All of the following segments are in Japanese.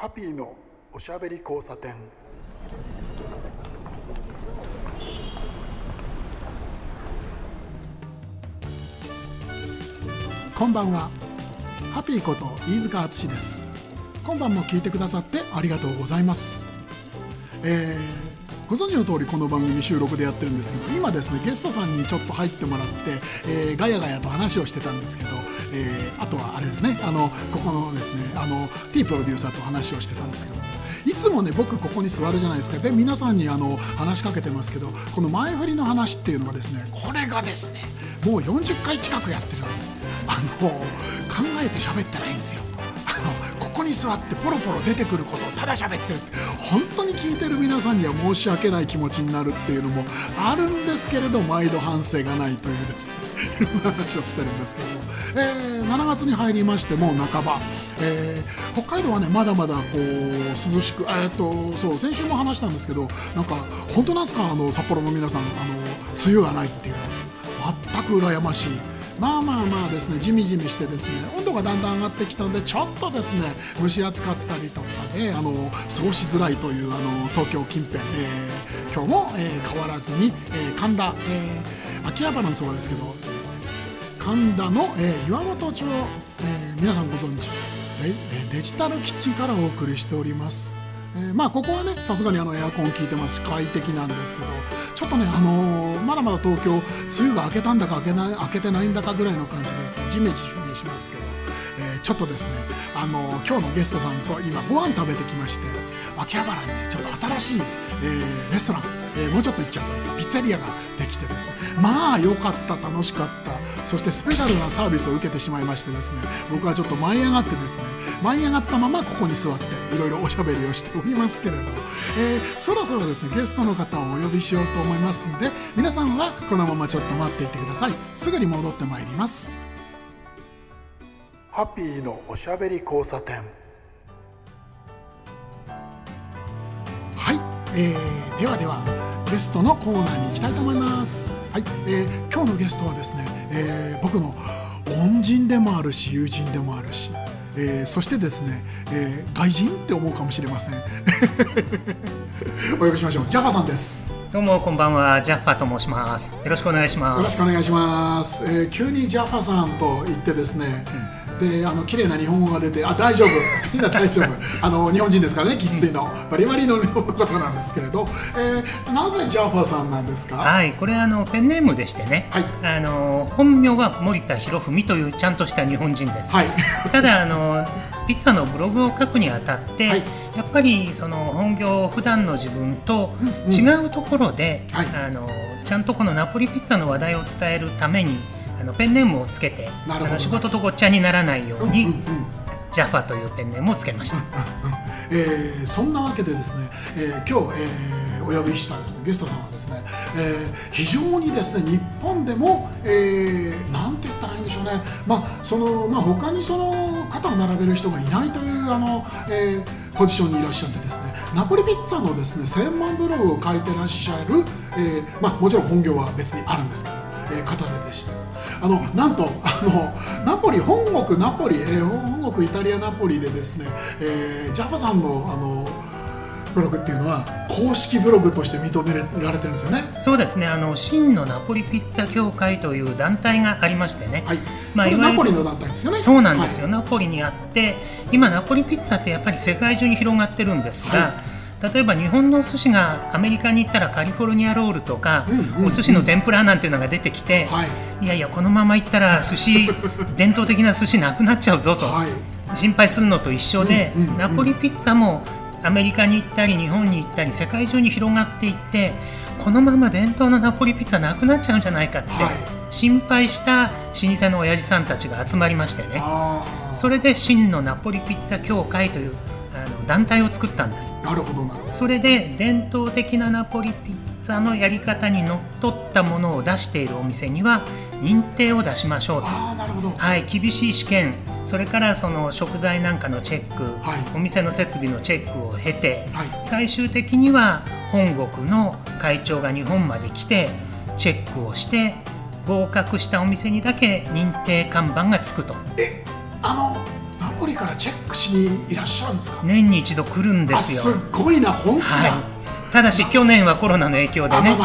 ハピーのおしゃべり交差点。こんばんは。ハピーこと飯塚敦です。今晩も聞いてくださってありがとうございます。えーご存知の通りこの番組収録でやってるんですけど今ですねゲストさんにちょっと入ってもらって、えー、ガヤガヤと話をしてたんですけど、えー、あとはあれですねあのここのですねあの T プロデューサーと話をしてたんですけどいつもね僕ここに座るじゃないですかで皆さんにあの話しかけてますけどこの前振りの話っていうのはですねこれがですねもう40回近くやってるのにあの考えて喋ってないんですよ。に座ってポロポロ出てくることをただ喋ってるって本当に聞いてる皆さんには申し訳ない気持ちになるっていうのもあるんですけれど毎度反省がないというですね いろんな話をしてるんですけども、えー、7月に入りましても半ば、えー、北海道はねまだまだこう涼しくえー、っとそう先週も話したんですけどなんか本当なんですかあの札幌の皆さんあの梅雨がないっていうのは全く羨ましい。まあまあまあですねじみじみしてですね温度がだんだん上がってきたのでちょっとですね蒸し暑かったりとかであの過ごしづらいというあの東京近辺、えー、今日も、えー、変わらずに、えー、神田、えー、秋葉原のそうですけど神田の、えー、岩本町、えー、皆さんご存知デデジタルキッチンからお送りしております。えー、まあここはねさすがにあのエアコン効いてますし快適なんですけどちょっとねあのー、まだまだ東京梅雨が明けたんだか明けない明けてないんだかぐらいの感じでですねジメジメしますけど、えー、ちょっとですねあの今日のゲストさんと今ご飯食べてきまして秋葉原にねちょっと新しい、えレストラン、えもうちょっと行っちゃったんです。ピッツェリアができてですね。まあ良かった楽しかった。そしてスペシャルなサービスを受けてしまいましてですね僕はちょっと舞い上がってですね舞い上がったままここに座っていろいろおしゃべりをしておりますけれど、えー、そろそろですねゲストの方をお呼びしようと思いますんで皆さんはこのままちょっと待っていてください。すぐに戻ってまいります。ハッピーのおしゃべり交差点。はい、えー、ではではゲストのコーナーに行きたいと思います。はい、えー、今日のゲストはですね、えー、僕の恩人でもあるし友人でもあるし、えー、そしてですね、えー、外人って思うかもしれません。お呼びしましょう。ジャファさんです。どうもこんばんは、ジャッファと申します。よろしくお願いします。よろしくお願いします。えー、急にジャッファさんと言ってですね。うんであの綺麗な日本語が出てあ大丈夫。みんな大丈夫。あの日本人ですからね生粋の。バリバリの日本語の方なんですけれど、えー、なぜジャーファさんなんですか？はいこれあのペンネームでしてね、はい、あの本名は森田博文というちゃんとした日本人です、はい、ただあのピッツァのブログを書くにあたって、はい、やっぱりその本業普段の自分と違うところで、うんうん、あのちゃんとこのナポリピッツァの話題を伝えるためにあのペンネームをつけてあの仕事とごっちゃにならないように、うんうんうん、ジャファというペンネームをつけました、うんうん、えー、そんなわけでですね、えー、今日、えー、お呼びしたです、ね、ゲストさんはですね、えー、非常にですね日本でも、えー、なんて言ったらいいんでしょうね、まあそのまあ、他にその肩を並べる人がいないというあの、えー、ポジションにいらっしゃってですねナポリピッツァのですね専門ブログを書いてらっしゃる、えーまあ、もちろん本業は別にあるんですけど、えー、方ででしてあのなんとあのナポリ本国ナポリ、えー、本国イタリアナポリでですね、えー、ジャパさんのあのブログっていうのは公式ブログとして認められてるんですよね。そうですね。あの真のナポリピッツァ協会という団体がありましてね。はい。まあナポリの団体ですよね。そうなんですよ。はい、ナポリにあって今ナポリピッツァってやっぱり世界中に広がってるんですが。はい例えば日本のお寿司がアメリカに行ったらカリフォルニアロールとか、うんうん、お寿司の天ぷらなんていうのが出てきて、はい、いやいやこのまま行ったら寿司伝統的な寿司なくなっちゃうぞと、はい、心配するのと一緒で、うんうんうん、ナポリピッツァもアメリカに行ったり日本に行ったり世界中に広がっていってこのまま伝統のナポリピッツァなくなっちゃうんじゃないかって、はい、心配した老舗の親父さんたちが集まりましてねそれで真のナポリピッツァ協会という団体を作ったんです。なるほどなるほど。それで伝統的なナポリピッツァのやり方にのっとったものを出しているお店には認定を出しましょうと。あなるほど、はい、厳しい試験。それからその食材なんかのチェック、はい、お店の設備のチェックを経て、はい、最終的には本国の会長が日本まで来てチェックをして合格したお店にだけ認定看板がつくと。えあのナポリからチェックしにいらっしゃるんですか？年に一度来るんですよ。すごいな本当だ、はい。ただし去年はコロナの影響でね、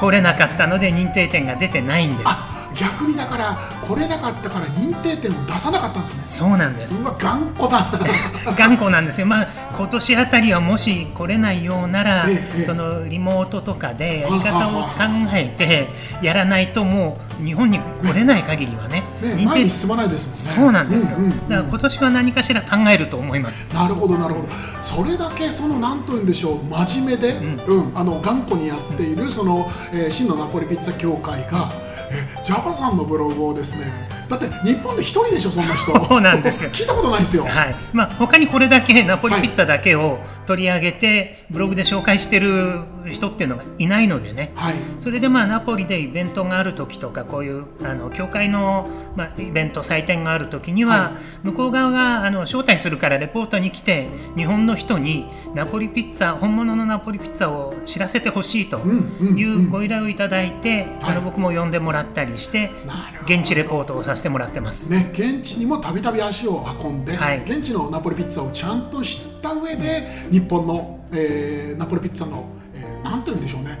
来れなかったので認定店が出てないんです逆にだから来れなかったから認定店を出さなかったんですね。そうなんです。うわ頑固だ。頑固なんですよ。まあ今年あたりはもし来れないようなら、ええ、そのリモートとかでやり方を考えてやらないともう日本に来れない限りはねね認定進まないですもんね。そうなんですよ、うんうんうん、だから今年は何かしら考えると思います。なるほどなるほど。それだけその何というんでしょう真面目で、うん、うん、あの頑固にやっているその、えー、真のナポリピッツァ協会が、えジャパさんのブログをですねだって日本で一人でしょそんな人。そうなんですよ。聞いたことないですよ。はい。まあ他にこれだけナポリピッツァだけを取り上げて、ブログで紹介してる人っていうのがいないのでね、はい、それでまあナポリでイベントがある時とかこういうあの教会の、まあ、イベント祭典がある時には、はい、向こう側があの招待するからレポートに来て日本の人にナポリピッツァ本物のナポリピッツァを知らせてほしいというご依頼をいただいて、あの僕も呼んでもらったりして現地レポートをさせてもらってます。ね、現地にもたびたび足を運んで、はい、現地のナポリピッツァをちゃんと知った上で日本の、えー、ナポリピッツァのなんて言うんでしょうね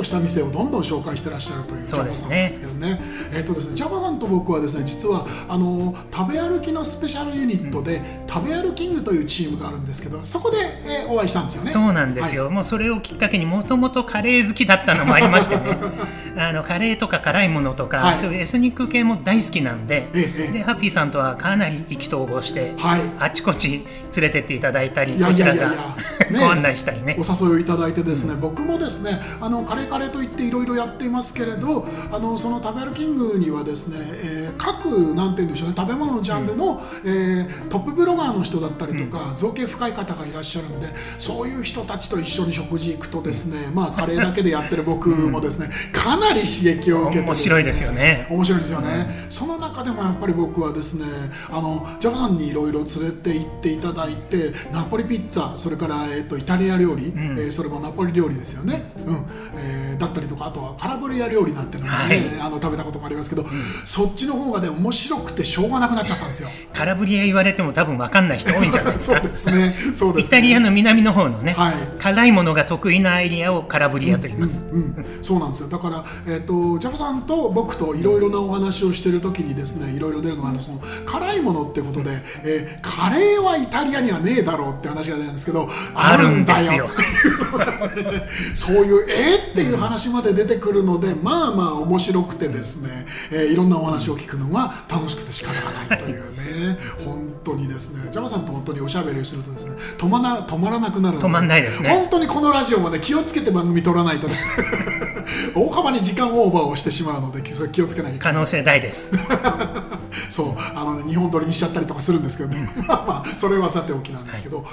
とした店をどんどん紹介してらっしゃるというジャパさんなんですけどね。えっ、ー、とですねジャパさんと僕はですね実はあの食べ歩きのスペシャルユニットで、うん、食べ歩キングというチームがあるんですけどそこで、えー、お会いしたんですよね。そうなんですよ、はい、もうそれをきっかけにもともとカレー好きだったのもありましてね。あのカレーとか辛いものとか、はい、そういうエスニック系も大好きなんでええ、でハッピーさんとはかなり意気投合して、はい、あちこち連れてっていただいたりこちらが ご案内したりね。お誘いをいただいてですね、うん、僕もですねあのカレーカレーといっていろいろやっていますけれどあのその食べ歩キングにはですね、えー、各なんて言うんでしょうね食べ物のジャンルの、うん、えー、トップブロガーの人だったりとか、うん、造形深い方がいらっしゃるのでそういう人たちと一緒に食事行くとですね、まあカレーだけでやってる僕もですね、かなり刺激を受けて、ね、面白いですよね。面白いですよね、その中でもやっぱり僕はですねあのジャパンにいろいろ連れて行っていただいてナポリピッツァそれから、えーと、イタリア料理、うん、えー、それもナポリ料理ですよね、うん。えー、だったりとかあとはカラブリア料理なんてのもね、はい、あの食べたこともありますけど、うん、そっちの方がね面白くてしょうがなくなっちゃったんですよ。カラブリア言われても多分分かんない人多いんじゃないですか？そうですね。そうです、ね、イタリアの南の方のね、はい、辛いものが得意なエリアをカラブリアと言います、うんうん、そうなんですよ。だから、えーと、ジャパさんと僕といろいろなお話をしてる時にですねいろいろ出るのがその辛いものってことで、えー、カレーはイタリアにはねえだろうって話が出るんですけどあるんだよ そういうえー、っていう話まで出てくるので、まあまあ面白くてですね、えー、いろんなお話を聞くのが楽しくて仕方がないというね。本当にですね。ジャマさんと本当におしゃべりをするとですね止まな止まらなくなる止まんないですね。本当にこのラジオもね気をつけて番組撮らないとですね。大幅に時間オーバーをしてしまうので気をつけなきゃいけない。可能性大です そうあの、ね、日本撮りにしちゃったりとかするんですけどね、まあまあそれはさておきなんですけど、はい、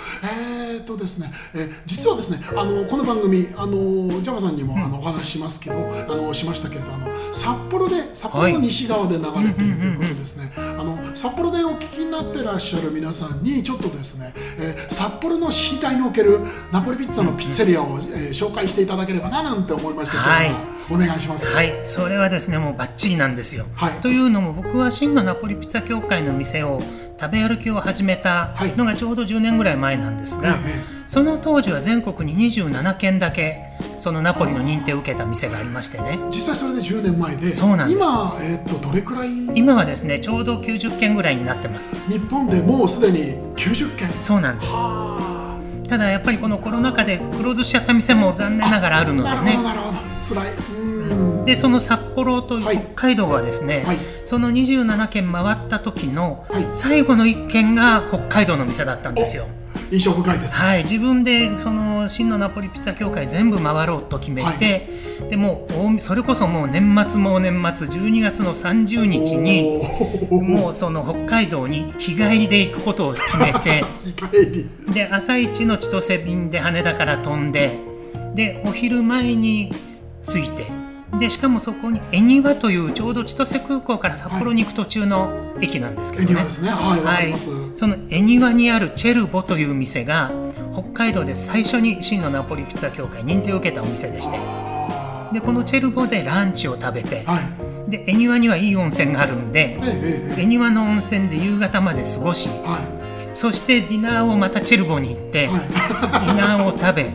えー、っとですね、えー、実はですねあのこの番組あのジャマさんにも、あのお話ししますけどあのしましたけれどあの札幌で札幌の西側で流れてるということですね、あの札幌でお聞きになってらっしゃる皆さんにちょっとですね、えー、札幌の信頼におけるナポリピッツァのピッツェリアを、えー、紹介していただければななんて思いまして、はい、お願いします。はい、それはですねもうバッチリなんですよ。はい、というのも僕は真のナポリピッツァ協会の店を食べ歩きを始めたのがちょうど10年ぐらい前なんですが、はい、その当時は全国に27軒だけそのナポリの認定を受けた店がありましてね。実際それで10年前でそうなんです。今、えー、とどれくらい？今はですねちょうど90軒ぐらいになってます。日本でもうすでに90軒そうなんです。ただやっぱりこのコロナ禍でクローズしちゃった店も残念ながらあるのでね。なるほど辛いでその札幌と北海道はですね、はい、その27軒回った時の最後の1軒が北海道の店だったんですよ。印象深いです、ね、はい、自分でその真のナポリピッツァ協会全部回ろうと決めて、はい、でもそれこそもう年末もう年末12月の30日にもうその北海道に日帰りで行くことを決めて で朝一の千歳便で羽田から飛んででお昼前に着いて。でしかもそこに恵庭というちょうど千歳空港から札幌に行く途中の駅なんですけどね、はい、はい、はい、その恵庭にあるチェルボという店が北海道で最初に真のナポリピッツァ協会認定を受けたお店でして。でこのチェルボでランチを食べて、はい、で恵庭にはいい温泉があるんで、恵庭の温泉で夕方まで過ごし、はいそしてディナーをまたチェルボに行って、はい。ディナーを食べ。ラ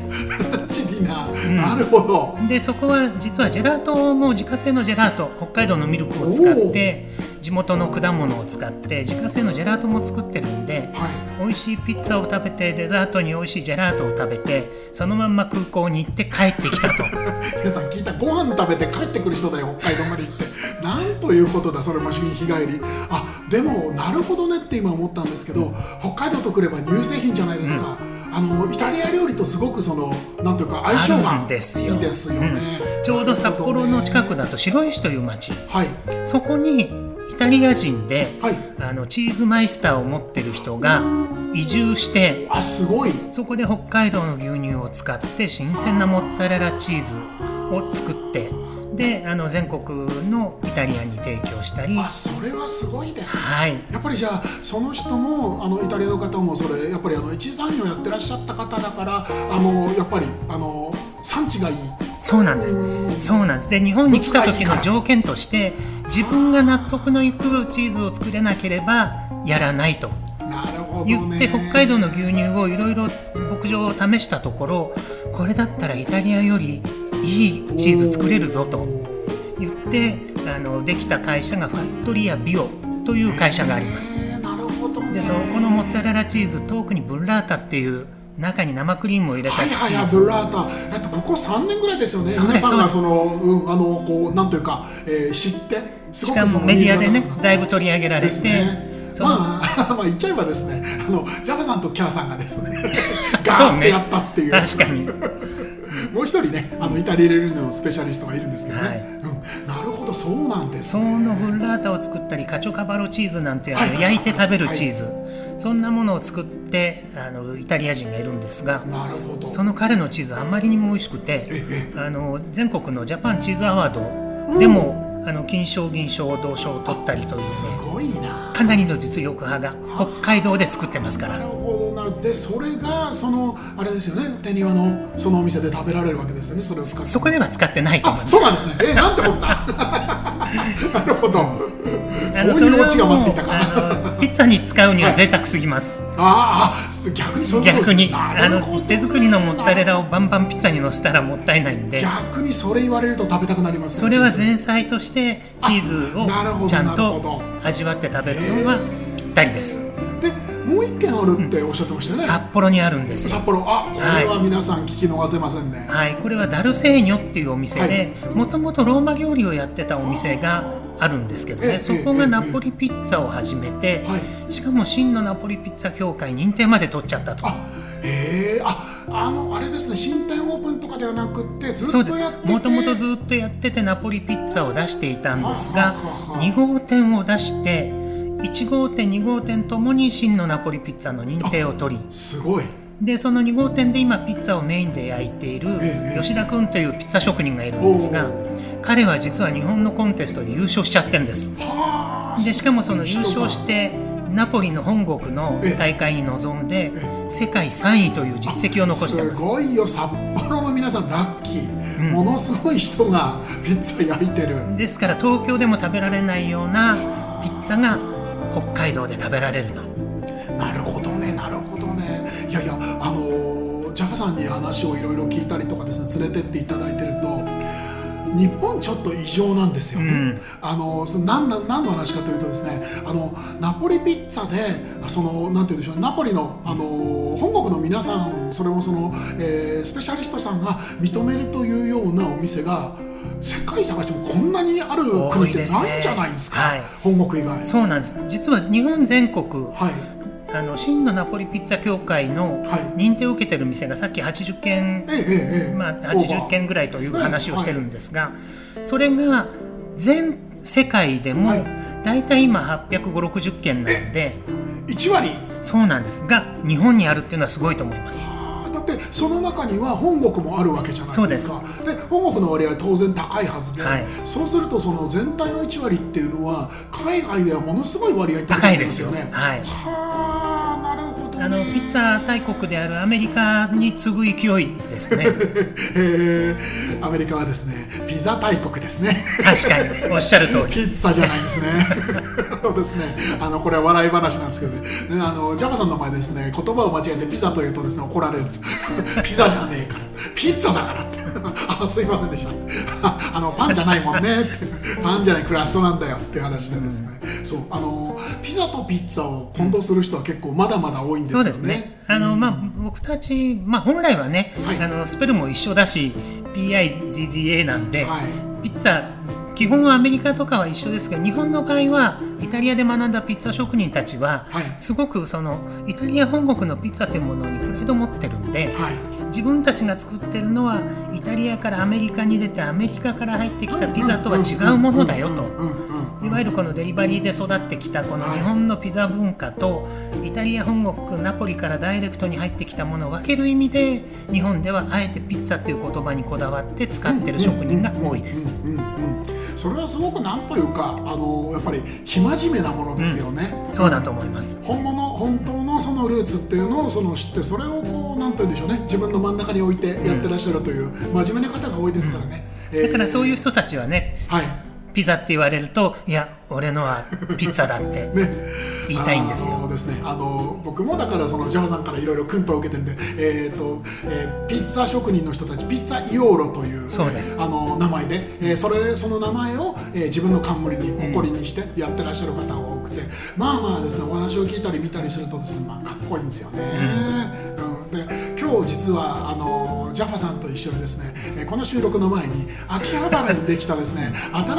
ンチディナー、なるほど。でそこは実はジェラートも自家製のジェラート北海道のミルクを使って地元の果物を使って自家製のジェラートも作ってるんではい。美味しいピッツァを食べてデザートに美味しいジェラートを食べてそのまんま空港に行って帰ってきたと。皆さん聞いたご飯食べて帰ってくる人だよ北海道まで行って。なんということだそれも新日帰り。あでもなるほどねって今思ったんですけど北海道とくれば乳製品じゃないですか、あのイタリア料理とすごくそのなんというか相性がんですよ。いいですよね、ちょうど札幌の近くだだと白石という町。はい。そこにイタリア人ではい。あのチーズマイスターを持ってる人が移住してあすごい。そこで北海道の牛乳を使って新鮮なモッツァレラチーズを作ってであの全国のイタリアに提供したりあそれはすごいですはい。やっぱりじゃあその人もあのイタリアの方もそれやっぱりあの一次産業やってらっしゃった方だからあのやっぱりあの産地がいいそうなんです。そうなんです。で日本に来た時の条件として自分が納得のいくチーズを作れなければやらないと。言って北海道の牛乳をいろいろ牧場を試したところこれだったらイタリアよりいいチーズ作れるぞと。言ってあのできた会社がファットリアビオという会社があります。でそこのモッツァレラチーズ特にブッラータっていう中に生クリームを入れたはいチはいはいーズ。ブラータだってここ3年ぐらいですよね。皆さんがそその、うん、あのこうなんというか、えー知ってすしかもメディアでねだいぶ取り上げられて。ですね。まあ、まあ言っちゃえばですねあのジャバさんとキャーさんがですね ガーってやったっていう。確かに。もう一人ねあのイタリア料理のスペシャリストがいるんですけどね、はい。うん、なるほどそうなんですそねのブッラータを作ったりカチョカバロチーズなんてはい。焼いて食べるチーズ、そんなものを作ってあのイタリア人がいるんですがなるほど。その彼のチーズあまりにも美味しくてええ。あの全国のジャパンチーズアワードでも、あの金賞銀賞銅賞を取ったりというすねごいな。かなりの実力派が北海道で作ってますから。なるほどな。るでそれがそのあれですよね。手庭のそのお店で食べられるわけですよね。それを使って。そこでは使ってないと思いあます。そうなんですね。えなんて思った。なるほど。そういうオチが待っていたかピッツァに使うには贅沢すぎます、あーあ逆にそういうことですあの手作りのモッツァレラをバンバンピッツァにのせたらもったいないんで。逆にそれ言われると食べたくなりますねそれは前菜としてチーズをちゃんと味わって食べるのがぴったりです。でもう一軒あるっておっしゃってましたよね、札幌にあるんですよ。札幌。あこれは皆さん聞き逃せませんね、はい、これはダルセーニョっていうお店でもともとローマ料理をやってたお店があるんですけどええねそこがナポリピッツァを始めてはしかも真のナポリピッツァ協会認定まで取っちゃったと。あへえああのあれですね。新店オープンとかではなくってずっとやってて。もともとずっとやっててナポリピッツァを出していたんですがはははは。2号店を出して1号店2号店ともに真のナポリピッツァの認定を取りすごい。でその2号店で今ピッツァをメインで焼いているええ吉田君というピッツァ職人がいるんですが彼は実は日本のコンテストで優勝しちゃってんです。はあでしかもその優勝してナポリの本国の大会に臨んで世界3位という実績を残してます。すごいよ。札幌の皆さんラッキー、ものすごい人がピッツァ焼いてる。ですから東京でも食べられないようなピッツァが北海道で食べられると。なるほどねなるほどね。いやいやあのージャパさんに話をいろいろ聞いたりとかですね連れてっていただいてると日本ちょっと異常なんですよね、あのその何な何の話かというとですねあのナポリピッツァであそのなんて言うんでしょうナポリのあの本国の皆さんそれもその、えースペシャリストさんが認めるというようなお店が世界探してもこんなにある国ってないんじゃないんですか？ね。はい。本国以外。そうなんです。実は日本全国はい。あの真のナポリピッツァ協会のはい。認定を受けてる店がさっき80件ええええええ。まあ、80件ぐらいという話をしてるんですが、それが全世界でもはい。大体今85060件なんで、1割？そうなんです。が日本にあるっていうのはすごいと思います。その中には本国もあるわけじゃないですか。で本国の割合は当然高いはずで、はい。そうするとその全体の1割っていうのは海外ではものすごい割合高いですよ。ねはい。はあのピッツァ大国であるアメリカに次ぐ勢いですね。えー。アメリカはですねピザ大国ですね。確かにおっしゃる通り。ピッツァじゃないですね。そうですね。あのこれは笑い話なんですけどね。ねあのジャマさんの前でですね言葉を間違えてピザと言うとですね怒られるんです。ピザじゃねえから。ピッツァだからってあすいませんでした。あのパンじゃないもんね。ってパンじゃないクラストなんだよっていう話でですね。そうあのピザとピッツァを混同する人は結構まだまだ多いんですよね。そうですね。あの、まあ、僕たち、まあ、本来はね、はい。あのスペルも一緒だし PIZZA なんで、はい。ピッツァ基本はアメリカとかは一緒ですけど日本の場合はイタリアで学んだピッツァ職人たちは、はい。すごくそのイタリア本国のピッツァというものにプライドを持ってるんで、はい自分たちが作ってるのはイタリアからアメリカに出てアメリカから入ってきたピザとは違うものだよと。いわゆるこのデリバリーで育ってきたこの日本のピザ文化とイタリア本国ナポリからダイレクトに入ってきたものを分ける意味で日本ではあえてピッツァっていう言葉にこだわって使ってる職人が多いです。それはすごくなんというかあのやっぱり生真面目なものですよね、そうだと思います。本物本当のそのルーツっていうのをその知ってそれをこうなんて言うんでしょうね。自分の真ん中に置いてやってらっしゃるという真面目な方が多いですからね、えだからそういう人たちはねはい。ピザって言われるといや俺のはピッツァだって ね。言いたいんですよ。あのですね、あの僕もだからそのジャマさんからいろいろ訓導を受けてるんで、えーとえーピッツァ職人の人たちピッツァイオーロというそうです。あの名前で、えーそれその名前を、えー自分の冠に誇りにしてやってらっしゃる方が多くて、まあまあですねお話を聞いたり見たりするとですね、まあ、かっこいいんですよね。うんで今日実はあのジャファさんと一緒にですね、えーこの収録の前に秋葉原にできたですね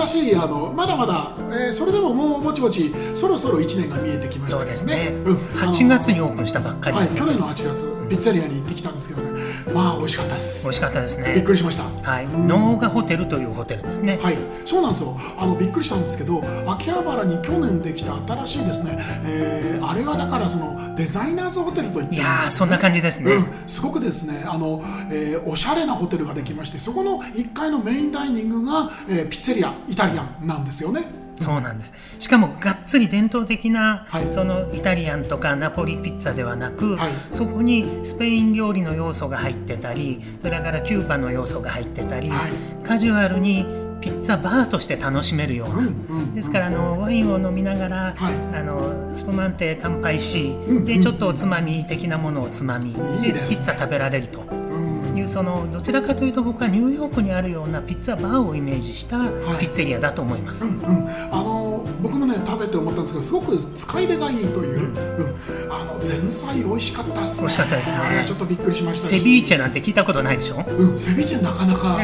新しいあのまだまだ、えーそれでももうぼちぼちそろそろ1年が見えてきました。そうですね。うん。あの8月にオープンしたばっかり。はい、去年の8月ピッツァリアに行ってきたんですけどね。まあ美味しかったです。美味しかったですびっね。くりしました。はい、ノーガホテルというホテルですね。はい、そうなんですよ。あのびっくりしたんですけど秋葉原に去年できた新しいですね、えーあれはだからそのデザイナーズホテルといるんですやーそんな感じですね。うん、すごくですねあの、えーおしゃれなホテルができましてそこの1階のメインダイニングが、えーピッツェリアイタリアンなんですよね。そうなんです。しかもがっつり伝統的な、はい。そのイタリアンとかナポリピッツァではなく、はい。そこにスペイン料理の要素が入ってたりそれからキューバの要素が入ってたり、はい。カジュアルにピッツァバーとして楽しめるような、うんうんですからあのワインを飲みながら、はい。あのスプマンテ乾杯し、うんうん。でちょっとおつまみ的なものをつまみでピッツァ食べられると。うんいうそのどちらかというと僕はニューヨークにあるようなピッツァバーをイメージしたい。ピッツェリアだと思います。うん、あの僕もね食べて思ったんですけどすごく使い出がいいという、うん。あの前菜美味しかったっすね。美味しかったですね。ちょっとびっくりしましたし。セビーチェなんて聞いたことないでしょ、はうん、セビチェなかなか、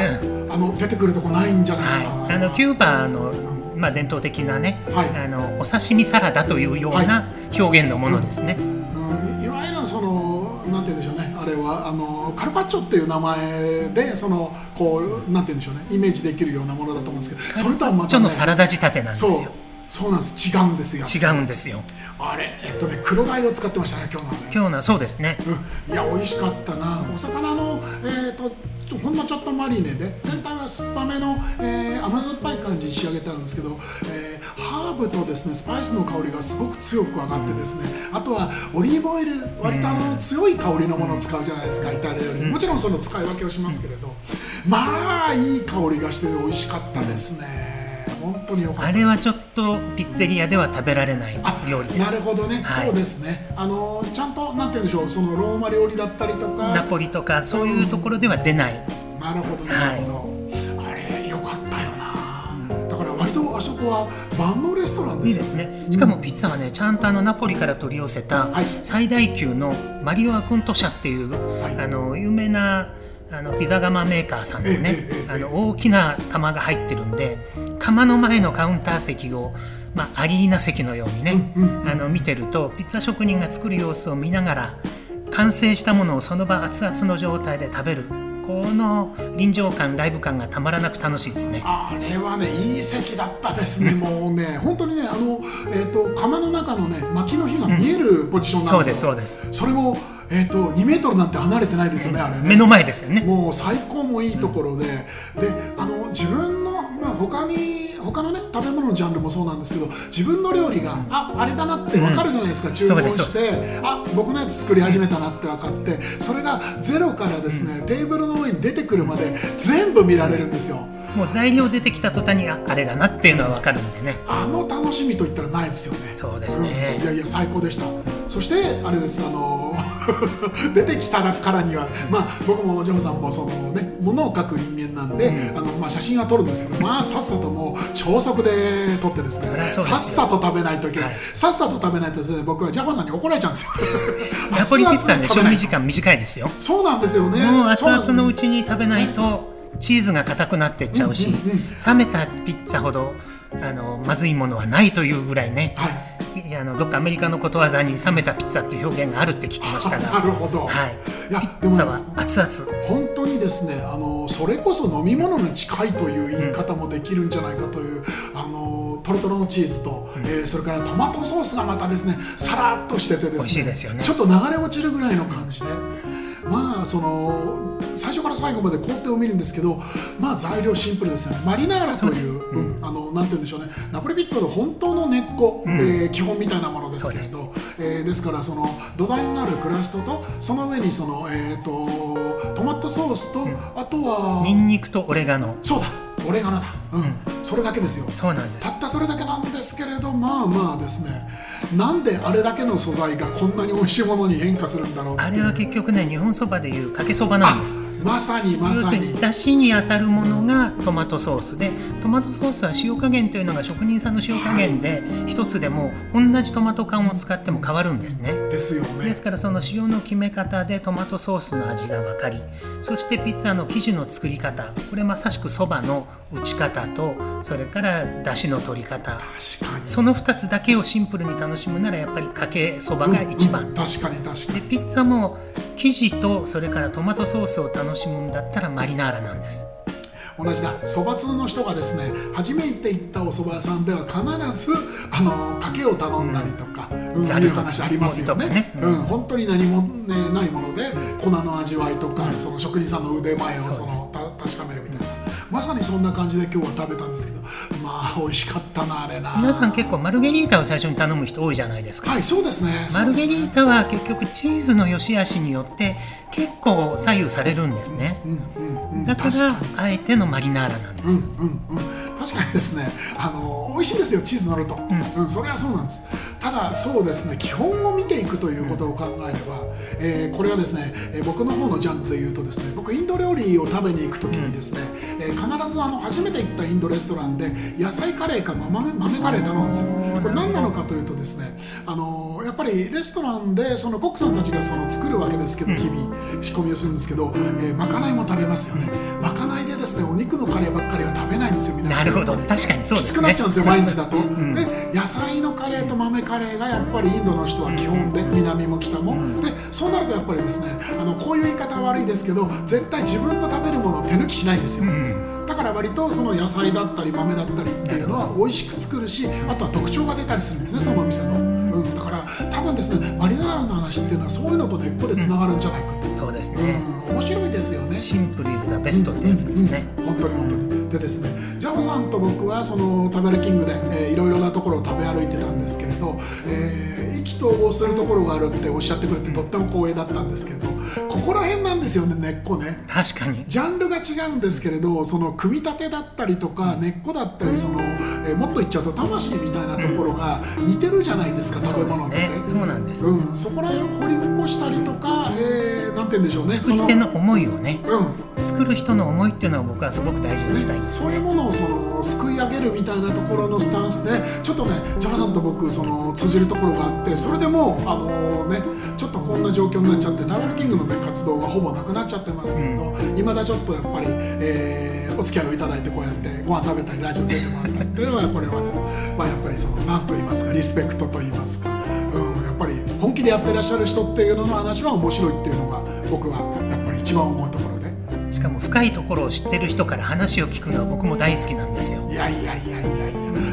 あの出てくるとこないんじゃないですか、い、あのキューバの、まあ、伝統的なね、はい。あのお刺身サラダというような表現のものですね、うん、いわゆるそのねあのカルパッチョっていう名前でそのこうなんて言うんでしょうねイメージできるようなものだと思うんですけどそれとはまた、ね、ちょのサラダ仕立てなんですそう。よそうなんです。違うんですよ。違うんですよ。あれえっとね黒鯛を使ってましたね今日のはね今日のはそうですね。うん、いや美味しかったな。お魚の、えー、とほんのちょっとマリネで全体は酸っぱめの、えー甘酸っぱい感じに仕上げてあるんですけど、えーハーブとですねスパイスの香りがすごく強く上がってですねあとはオリーブオイル割とあの強い香りのものを使うじゃないですかイタリアより。もちろんその使い分けをしますけれど。まあいい香りがして美味しかったですね本当によかったあれはちょっとピッツェリアでは食べられないあ料理です。なるほどね、はい。そうですね。あのちゃんとなんて言うんでしょう。そのローマ料理だったりとか。ナポリとかそういうところでは出ない、なるほどなるほど、あれよかったよな。だから割とあそこは万能レストランですよいいですね。しかもピッツァはねちゃんとあのナポリから取り寄せたはい。最大級のマリオ・アクント社っていう、はい。あの有名なあのピザ窯メーカーさんでねあの大きな窯が入ってるんで窯の前のカウンター席を、まあ、アリーナ席のようにね、あの見てるとピッツァ職人が作る様子を見ながら完成したものをその場熱々の状態で食べる。この臨場感ライブ感がたまらなく楽しいですね。あれはねいい席だったですね、もうね。本当にねあの、えー、と窯の中のね薪の火が見えるポジションなんですよ、そうですそうです。それも、えー、と2メートルなんて離れてないですよね、あれね。目の前ですよね。もう最高もいいところで、であの自分の、まあ、他に他のね食べ物のジャンルもそうなんですけど自分の料理が、ああれだなって分かるじゃないですか、注文してあ僕のやつ作り始めたなって分かってそれがゼロからですね、テーブルの上に出てくるまで全部見られるんですよ。もう材料出てきた途端にああれだなっていうのは分かるんでね。あの楽しみといったらないですよね。そうですね、うん、いやいや最高でしたそしてあれですあの 出てきたからにはまあ僕もジョンさんもそのね物を描く人間なんで、うん、あのまあ、写真は撮るんですけどまあさっさともう超速で撮ってですねさっさと食べないといけない、はい、さっさと食べないとですね僕はジャパンさんに怒られちゃうんですよ。ナポリピッツァね賞味時間短いですよ。そうなんですよね。もう熱々のうちに食べないとチーズが硬くなってっちゃうし、冷めたピッツァほどあのまずいものはないというぐらいね、はい、あのどっかアメリカのことわざに冷めたピッツァっていう表現があるって聞きましたが。なるほど、はい、いやピッツァは熱々。本当にですねあのそれこそ飲み物に近いという言い方もできるんじゃないかという、うん、あのトロトロのチーズと、うん、えー、それからトマトソースがまたですねさらっとしててですね、すね、ちょっと流れ落ちるぐらいの感じでまあその最初から最後まで工程を見るんですけどまあ材料シンプルですよね。マリナーラという、うん、あのなんて言うんでしょうね。ナポリピッツァの本当の根っこ、うん、えー、基本みたいなものですけれどえー、ですからその土台になるクラストとその上にその、えーと、トマトソースと、うん、あとはニンニクとオレガノ。そうだ。オレガノだ、うん、それだけですよ。そうなんです。たったそれだけなんですけれどまあまあですねなんであれだけの素材がこんなに美味しいものに変化するんだろうあれは結局ね日本そばでいうかけそばなんです。まさにまさに。だしに当たるものがトマトソースでトマトソースは塩加減というのが職人さんの塩加減で一つでも同じトマト缶を使っても変わるんですね。ですよね。ですからその塩の決め方でトマトソースの味が分かりそしてピッツァの生地の作り方これまさしくそばの打ち方とそれからだしの取り方。その2つだけをシンプルに楽しむならやっぱりかけそばが一番、うん。うん、確かに確かに。でピッツァも生地とそれからトマトソースを楽しむんだったらマリナーラなんです。同じだ。そば通の人がですね初めて行ったお蕎麦屋さんでは必ずあのかけを頼んだりとか、うん、いう話ありますよね、ね、うん、本当に何も、ね、ないもので粉の味わいとか、その職人さんの腕前をその確かめるみたいなまさにそんな感じで今日は食べたんですけどまあ美味しかったなあれな。皆さん結構マルゲリータを最初に頼む人多いじゃないですか。はいそうですね。マルゲリータは結局チーズの良し悪しによって結構左右されるんですね、だからあえてのマリナーラなんです、うんうんうん確かにですね。あの美味しいですよチーズ乗ると、うん、うん、それはそうなんです。ただそうですね基本を見ていくということを考えれば、えー、これはですね、えー、僕の方のジャンルで言うとですね僕インド料理を食べに行く時にですね、うん、えー、必ずあの初めて行ったインドレストランで野菜カレーか豆豆カレー頼むんですよ。これ何なのかというとですねあのやっぱりレストランでそのコックさんたちがその作るわけですけど日々仕込みをするんですけど、えまかないも食べますよね。まかでですねお肉のカレーばっかりは食べないんですよ皆さん。なるほど。確かにそうです、ね、きつくなっちゃうんですよ毎日だと、うん、で野菜のカレーと豆カレーがやっぱりインドの人は基本で南も北も、うん、でそうなるとやっぱりですねあのこういう言い方は悪いですけど絶対自分の食べるものを手抜きしないんですよ、うん。だから割とその野菜だったり豆だったりっていうのは美味しく作るしあとは特徴が出たりするんですねそのお店の、うん、だから多分ですねマリナーラの話っていうのはそういうのと根っこでつながるんじゃないかそうですね、うん、面白いですよね。シンプルイズザベストってやつですね、うんうん、本当に本当に。でですねジャオさんと僕はその食べるキングで、えー、いろいろなところを食べ歩いてたんですけれど、えー、意気投合するところがあるっておっしゃってくれてとっても光栄だったんですけれどここら辺なんですよね根っこね。確かに。ジャンルが違うんですけれどその組み立てだったりとか根っこだったりその、えー、もっと言っちゃうと魂みたいなところが似てるじゃないですか、うん、食べ物ってね。そうなんです、うん、そこら辺を掘り起こしたりとか、えー、なんて言うんでしょうね。作り手の思いをね、うん、作る人の思いっていうのは僕はすごく大事にしたい、ね、そういうものをそのすくい上げるみたいなところのスタンスでちょっとねジャマさんと僕その通じるところがあってそれでもうあのー、ねちょっとこんな状況になっちゃってタイルキングの、ね、活動がほぼなくなっちゃってますけれどいま、だちょっとやっぱり、えー、お付き合いをいただいてこうやってご飯食べたりラジオ出てもらったりっていうのはこれはね、まあ、やっぱりその何と言いますかリスペクトと言いますか、うん、やっぱり本気でやってらっしゃる人っていうのの話は面白いっていうのが僕はやっぱり一番思うところで。しかも深いところを知ってる人から話を聞くのは僕も大好きなんですよ。いやいやいやいや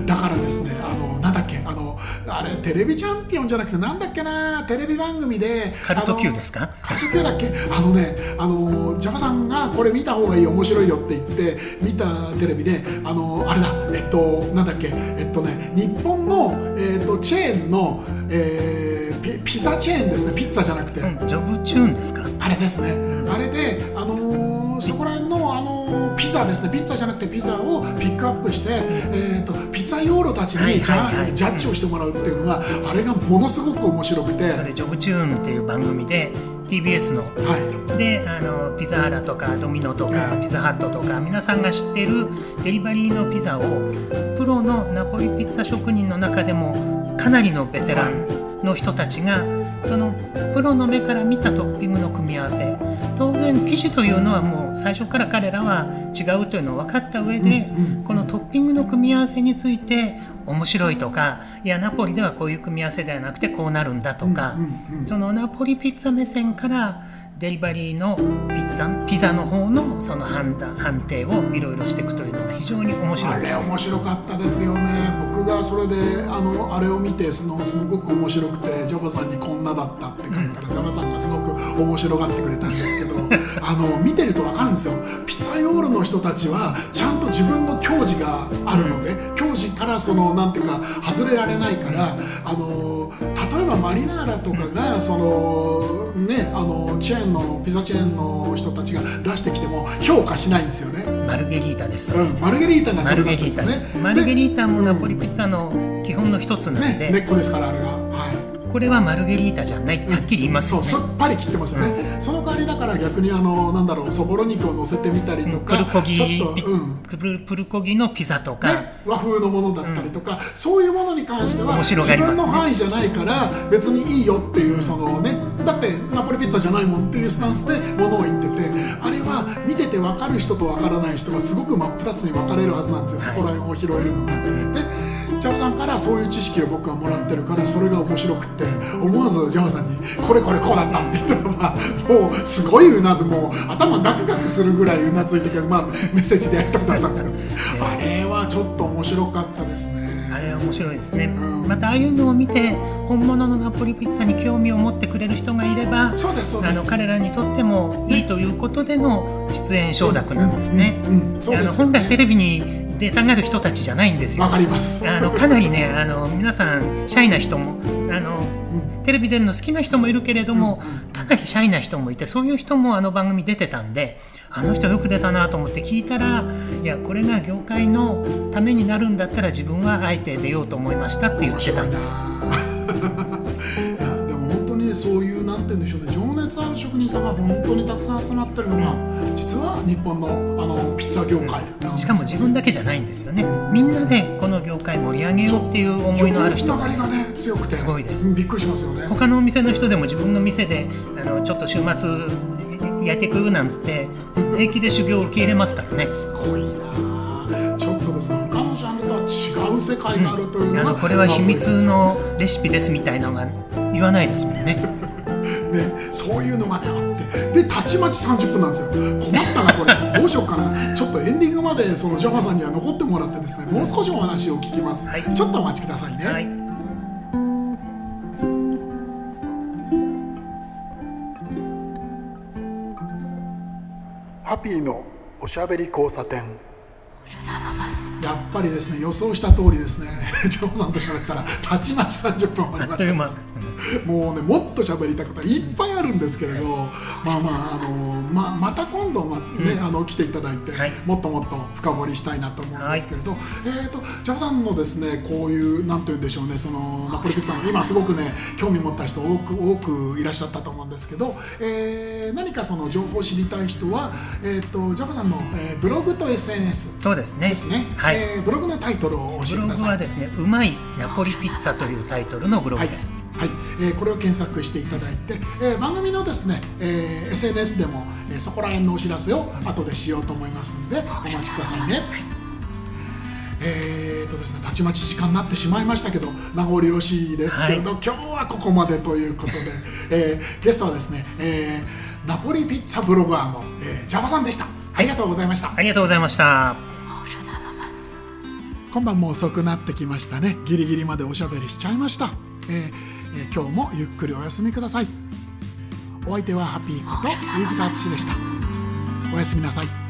だからですねあのなんだっけあのあれテレビチャンピオンじゃなくてなんだっけなテレビ番組でカルト Q ですか？カルト Q だっけ？あのねあのジャパさんがこれ見た方がいい面白いよって言って見たテレビであのあれだえっとなんだっけえっとね日本の、えっと、チェーンの、えー、ピピザチェーンですねピッツァじゃなくて、うん、ジョブチューンですか？あれですね。あれであのーそこら辺の、あのーピザですね。ピッツァじゃなくてピザをピックアップして、えー、とピザヨーロたちはいにジャ,、はいはい。ジャッジをしてもらうっていうのがあれがものすごく面白くて。それジョブチューンっていう番組で TBS の。はい。であのピザーラとかドミノとかええピザハットとか皆さんが知っているデリバリーのピザをプロのナポリピッツァ職人の中でもかなりのベテランの人たちがそのプロの目から見たトッピングの組み合わせ当然生地というのはもう最初から彼らは違うというのを分かった上でこのトッピングの組み合わせについて面白いとかいやナポリではこういう組み合わせではなくてこうなるんだとか、そのナポリピッツァ目線からデリバリーのピッツァピザの方のその判断判定をいろいろしていくというのが非常に面白いあですね。れ面白かったですよね。僕がそれであのあれを見てそのすごく面白くてジャバさんにこんなだったって書いたらジャバさんがすごく面白がってくれたんですけど あの見てると分かるんですよ。ピザヨーロの人たちはちゃんと自分の矜持があるので矜持からそのなんていうか外れられないからあの例えばマリナーラとかがそのねあのチェーンのピザチェーンの人たちが出してきても評価しないんですよね。マルゲリータです。うん、マルゲリータがマそれルゲリータだったんですよね。マルゲリータもナポリピッツァの基本の一つなんね、で、根っこですからあれが。はい。これはマルゲリータじゃない。はっきり言いますそうよね。さっぱり切ってますよね、その代わりだから逆にあのなんだろうそぼろ肉を乗せてみたりとか、プルコギちょっと、うん。プルプルコギのピザとか、ね、和風のものだったりとか、そういうものに関しては自分の範囲じゃないから別にいいよっていうそのねだってナポリピッツァじゃないもんっていうスタンスでものを言っててあれは見てて分かる人と分からない人がすごく真っ二つに分かれるはずなんですよ、そこら辺を拾えるのが。でジャオさんからそういう知識を僕はもらってるからそれが面白くって思わずジャオさんに「これこれこうだった」って言ったのがもうすごいうなずもう頭ガクガクするぐらいうなずいてくれるまあメッセージでやりたくなったんですけどあれはちょっと面白か？ったですね。あれは面白いですね、ん。またああいうのを見て本物のナポリピッツァに興味を持ってくれる人がいればそうですそうです。あの彼らにとってもいいということでの出演承諾なんですね。本来テレビに出たがる人たちじゃないんですよ。わかります。あのかなりねあの皆さんシャイな人もあの、テレビ出るの好きな人もいるけれども、かなりシャイな人もいてそういう人もあの番組出てたんであの人よく出たなと思って聞いたらいやこれが業界のためになるんだったら自分はあえて出ようと思いましたって言ってたんです。いやでも本当にねそういうなんて言うんでしょうね情熱ある職人さんが本当にたくさん集まってるのが実は日本のあのピッツァ業界なんしかも自分だけじゃないんですよね。みんなでこの業界盛り上げようっていう思いのある人がね強くてすごいですうんびっくりしますよね他のお店の人でも自分の店であのちょっと週末やっていくなんつって平気で修行を受け入れますからね。すごいなちょっとですね他のジャンルとは違う世界があるというのが、あのこれは秘密のレシピですみたいなのが言わないですもんね。ね、そういうのがねあって。でたちまち30分なんですよ。困ったなこれ。どうしようかな。ちょっとエンディングまでそのジャファさんには残ってもらってですねもう少しお話を聞きます、はい。ちょっとお待ちくださいね、はい。ハピーのおしゃべり交差点。やっぱりですね予想した通りですね。ジョーさんと喋ったらたちまち30分終わりましたもうねもっと喋りたいことはいっぱいあるんですけれど、まあまああのままた今度まね、あの来ていただいて、はい。もっともっと深掘りしたいなと思うんですけれど、えっ、とジャブさんのですねこういうなんて言うんでしょうねそのナポリピッツァの今すごくね興味持った人多く多くいらっしゃったと思うんですけど、えー何かその情報を知りたい人はえっ、とジャブさんの、えーブログと SNS そうですね。ですね、はい。えーブログのタイトルを教えてブロください。グはですね、うまいナポリピッツァというタイトルのブログはい、です。はい。えーこれを検索していただいて、えー番組のですね、えー SNS でも、えーそこら辺のお知らせを後でしようと思いますんでお待ちくださいね。えーとですね、たちまち時間になってしまいましたけど名残惜しいですけれど、今日はここまでということで、えーゲストはですね、えーナポリピッツァブロガーの、えー、ジャバさんでした。ありがとうございました。ありがとうございました。今晩も遅くなってきましたね。ギリギリまでおしゃべりしちゃいました、えーえ、今日もゆっくりお休みください。お相手はハッピーこと飯塚敦でした。おやすみなさい。